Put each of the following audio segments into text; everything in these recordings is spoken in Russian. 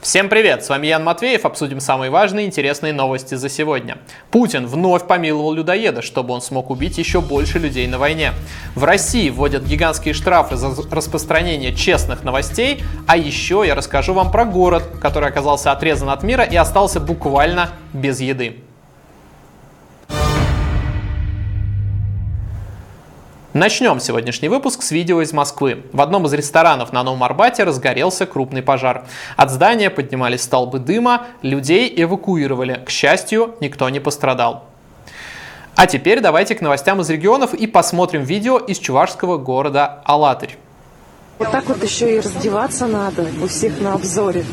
Всем привет, с вами Ян Матвеев, обсудим самые важные и интересные новости за сегодня. Путин вновь помиловал людоеда, чтобы он смог убить еще больше людей на войне. В России вводят гигантские штрафы за распространение честных новостей, а еще я расскажу вам про город, который оказался отрезан от мира и остался буквально без еды. Начнем сегодняшний выпуск с видео из Москвы. В одном из ресторанов на Новом Арбате разгорелся крупный пожар. От здания поднимались столбы дыма, людей эвакуировали. К счастью, никто не пострадал. А теперь давайте к новостям из регионов и посмотрим видео из чувашского города Алатырь. Вот так вот еще и раздеваться надо у всех на обзоре.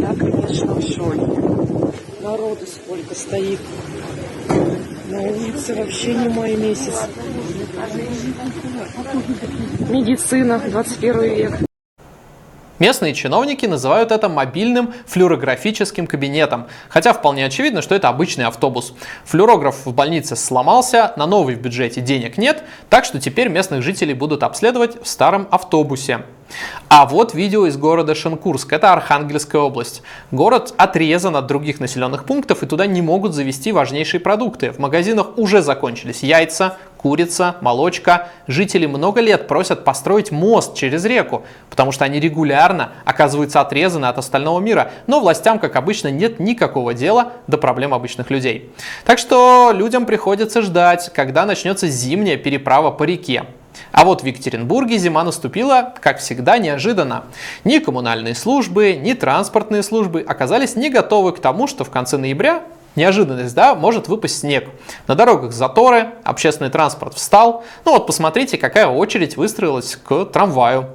Я, конечно, шоке. Народу сколько стоит. На улице вообще не мой месяц. Медицина, 21 век. Местные чиновники называют это мобильным флюорографическим кабинетом, хотя вполне очевидно, что это обычный автобус. Флюорограф в больнице сломался, на новый в бюджете денег нет, так что теперь местных жителей будут обследовать в старом автобусе. А вот видео из города Шенкурск, это Архангельская область. Город отрезан от других населенных пунктов и туда не могут завести важнейшие продукты. В магазинах уже закончились яйца, курица, молочка. Жители много лет просят построить мост через реку, потому что они регулярно оказываются отрезаны от остального мира. Но властям, как обычно, нет никакого дела до проблем обычных людей. Так что людям приходится ждать, когда начнется зимняя переправа по реке. А вот в Екатеринбурге зима наступила, как всегда, неожиданно. Ни коммунальные службы, ни транспортные службы оказались не готовы к тому, что в конце ноября Неожиданность, да, может выпасть снег. На дорогах заторы, общественный транспорт встал. Ну вот посмотрите, какая очередь выстроилась к трамваю.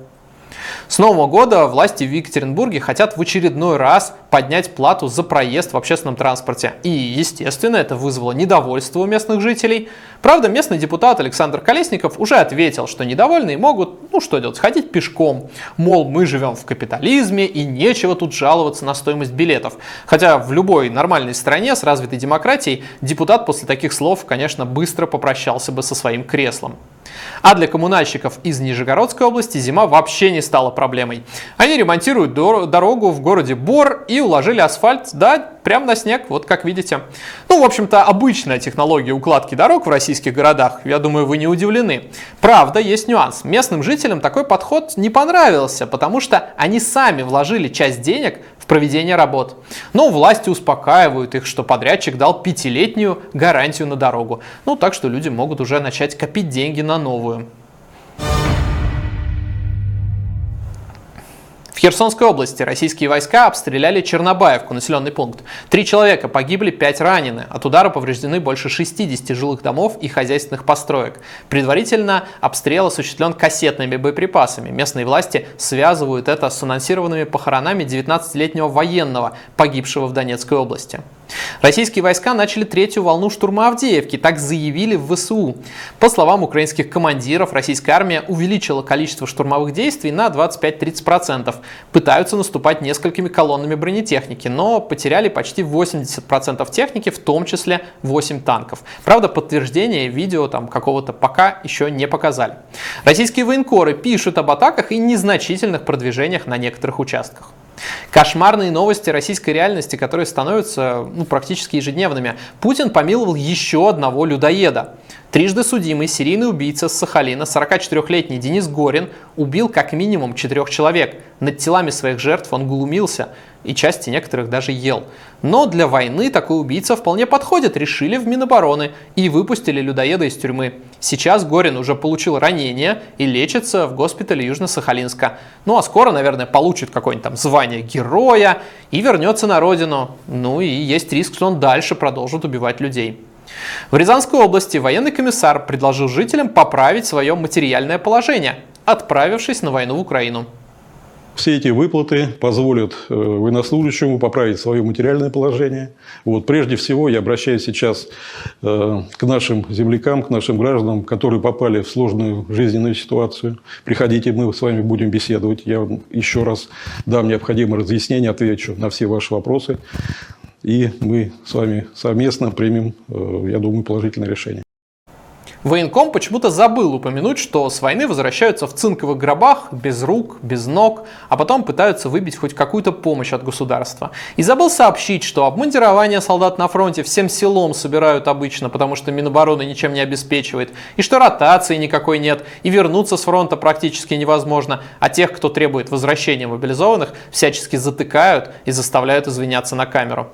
С Нового года власти в Екатеринбурге хотят в очередной раз поднять плату за проезд в общественном транспорте. И, естественно, это вызвало недовольство у местных жителей. Правда, местный депутат Александр Колесников уже ответил, что недовольные могут, ну что делать, ходить пешком. Мол, мы живем в капитализме и нечего тут жаловаться на стоимость билетов. Хотя в любой нормальной стране с развитой демократией депутат после таких слов, конечно, быстро попрощался бы со своим креслом. А для коммунальщиков из Нижегородской области зима вообще не стала проблемой. Они ремонтируют дорогу в городе Бор и уложили асфальт, да, прямо на снег, вот как видите. Ну, в общем-то, обычная технология укладки дорог в российских городах, я думаю, вы не удивлены. Правда, есть нюанс. Местным жителям такой подход не понравился, потому что они сами вложили часть денег в проведение работ. Но власти успокаивают их, что подрядчик дал пятилетнюю гарантию на дорогу. Ну, так что люди могут уже начать копить деньги на новую. В Херсонской области российские войска обстреляли Чернобаевку, населенный пункт. Три человека погибли, пять ранены. От удара повреждены больше 60 жилых домов и хозяйственных построек. Предварительно обстрел осуществлен кассетными боеприпасами. Местные власти связывают это с анонсированными похоронами 19-летнего военного, погибшего в Донецкой области. Российские войска начали третью волну штурма Авдеевки, так заявили в ВСУ. По словам украинских командиров, российская армия увеличила количество штурмовых действий на 25-30%. Пытаются наступать несколькими колоннами бронетехники, но потеряли почти 80% техники, в том числе 8 танков. Правда, подтверждение видео там какого-то пока еще не показали. Российские военкоры пишут об атаках и незначительных продвижениях на некоторых участках. Кошмарные новости российской реальности, которые становятся ну, практически ежедневными. Путин помиловал еще одного людоеда. Трижды судимый серийный убийца с Сахалина, 44-летний Денис Горин, убил как минимум четырех человек. Над телами своих жертв он глумился и части некоторых даже ел. Но для войны такой убийца вполне подходит, решили в Минобороны и выпустили людоеда из тюрьмы. Сейчас Горин уже получил ранение и лечится в госпитале Южно-Сахалинска. Ну а скоро, наверное, получит какое-нибудь там звание героя и вернется на родину. Ну и есть риск, что он дальше продолжит убивать людей. В Рязанской области военный комиссар предложил жителям поправить свое материальное положение, отправившись на войну в Украину. Все эти выплаты позволят э, военнослужащему поправить свое материальное положение. Вот, прежде всего, я обращаюсь сейчас э, к нашим землякам, к нашим гражданам, которые попали в сложную жизненную ситуацию. Приходите, мы с вами будем беседовать. Я еще раз дам необходимые разъяснения, отвечу на все ваши вопросы и мы с вами совместно примем, э, я думаю, положительное решение. Военком почему-то забыл упомянуть, что с войны возвращаются в цинковых гробах, без рук, без ног, а потом пытаются выбить хоть какую-то помощь от государства. И забыл сообщить, что обмундирование солдат на фронте всем селом собирают обычно, потому что Минобороны ничем не обеспечивает, и что ротации никакой нет, и вернуться с фронта практически невозможно, а тех, кто требует возвращения мобилизованных, всячески затыкают и заставляют извиняться на камеру.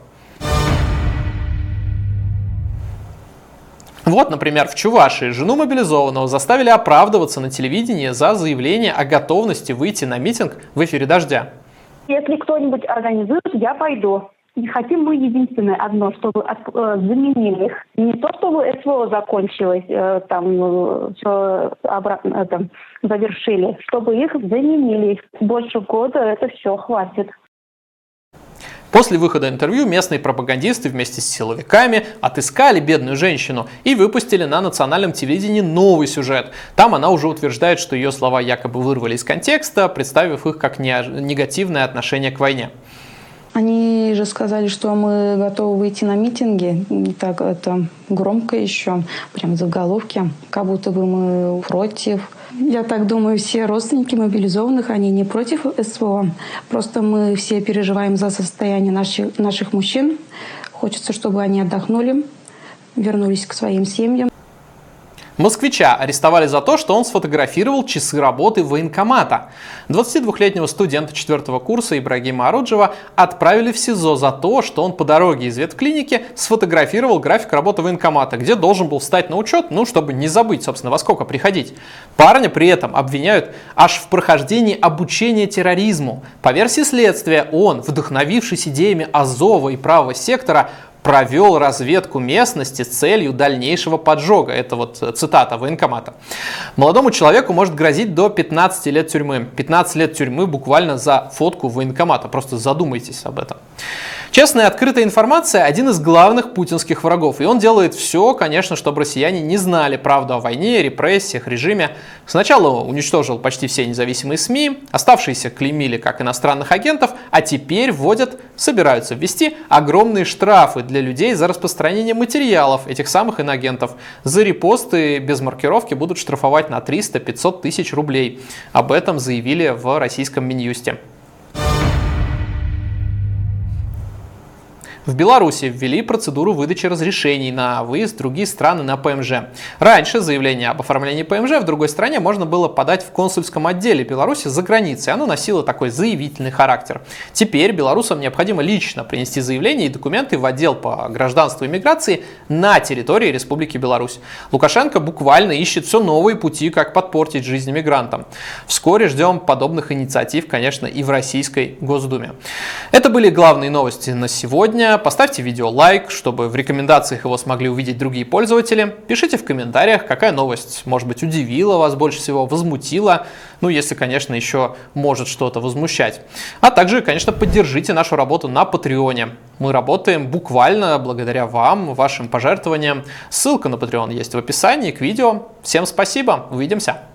Вот, например, в Чувашии жену мобилизованного заставили оправдываться на телевидении за заявление о готовности выйти на митинг в эфире «Дождя». Если кто-нибудь организует, я пойду. Не хотим мы единственное одно, чтобы от, э, заменили их. Не то, чтобы СВО закончилось, э, там э, все обратно это, завершили, чтобы их заменили. Больше года это все хватит. После выхода интервью местные пропагандисты вместе с силовиками отыскали бедную женщину и выпустили на национальном телевидении новый сюжет. Там она уже утверждает, что ее слова якобы вырвали из контекста, представив их как негативное отношение к войне. Они же сказали, что мы готовы выйти на митинги. Так это громко еще, прям заголовки, как будто бы мы против я так думаю, все родственники мобилизованных, они не против СВО. Просто мы все переживаем за состояние наших, наших мужчин. Хочется, чтобы они отдохнули, вернулись к своим семьям. Москвича арестовали за то, что он сфотографировал часы работы военкомата. 22-летнего студента 4 курса Ибрагима Аруджева отправили в СИЗО за то, что он по дороге из ветклиники сфотографировал график работы военкомата, где должен был встать на учет, ну, чтобы не забыть, собственно, во сколько приходить. Парня при этом обвиняют аж в прохождении обучения терроризму. По версии следствия, он, вдохновившись идеями Азова и правого сектора, провел разведку местности с целью дальнейшего поджога. Это вот цитата военкомата. Молодому человеку может грозить до 15 лет тюрьмы. 15 лет тюрьмы буквально за фотку военкомата. Просто задумайтесь об этом. Честная и открытая информация – один из главных путинских врагов. И он делает все, конечно, чтобы россияне не знали правду о войне, репрессиях, режиме. Сначала уничтожил почти все независимые СМИ, оставшиеся клеймили как иностранных агентов, а теперь вводят, собираются ввести огромные штрафы для людей за распространение материалов этих самых иноагентов. За репосты без маркировки будут штрафовать на 300-500 тысяч рублей. Об этом заявили в российском Минюсте. В Беларуси ввели процедуру выдачи разрешений на выезд в другие страны на ПМЖ. Раньше заявление об оформлении ПМЖ в другой стране можно было подать в консульском отделе Беларуси за границей. Оно носило такой заявительный характер. Теперь белорусам необходимо лично принести заявление и документы в отдел по гражданству и миграции на территории Республики Беларусь. Лукашенко буквально ищет все новые пути, как подпортить жизнь мигрантам. Вскоре ждем подобных инициатив, конечно, и в Российской Госдуме. Это были главные новости на Поставьте видео лайк, чтобы в рекомендациях его смогли увидеть другие пользователи. Пишите в комментариях, какая новость, может быть, удивила вас больше всего, возмутила. Ну, если, конечно, еще может что-то возмущать. А также, конечно, поддержите нашу работу на Патреоне. Мы работаем буквально благодаря вам, вашим пожертвованиям. Ссылка на Patreon есть в описании к видео. Всем спасибо, увидимся!